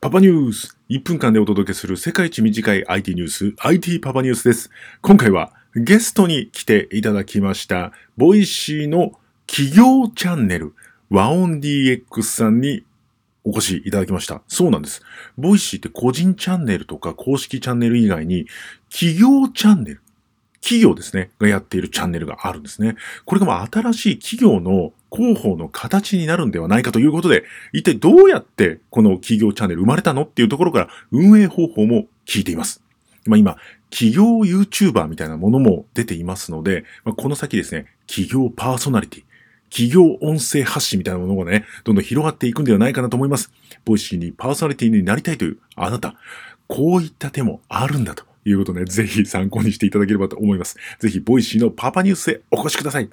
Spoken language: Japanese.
パパニュース !1 分間でお届けする世界一短い IT ニュース、IT パパニュースです。今回はゲストに来ていただきました、 Voicy の企業チャンネル、和音 DX さんにお越しいただきました。そうなんです。 Voicy って個人チャンネルとか公式チャンネル以外に、企業チャンネル、企業ですね、がやっているチャンネルがあるんですね。これがまあ新しい企業の広報の形になるんではないかということで、一体どうやってこの企業チャンネル生まれたのっていうところから運営方法も聞いています。まあ今、企業 YouTuber みたいなものも出ていますので、まあ、この先ですね、企業パーソナリティ、企業音声発信みたいなものがね、どんどん広がっていくんではないかなと思います。 Voicy にパーソナリティになりたいというあなた、こういった手もあるんだということで、ぜひ参考にしていただければと思います。ぜひ、 Voicy のパパニュースへお越しください。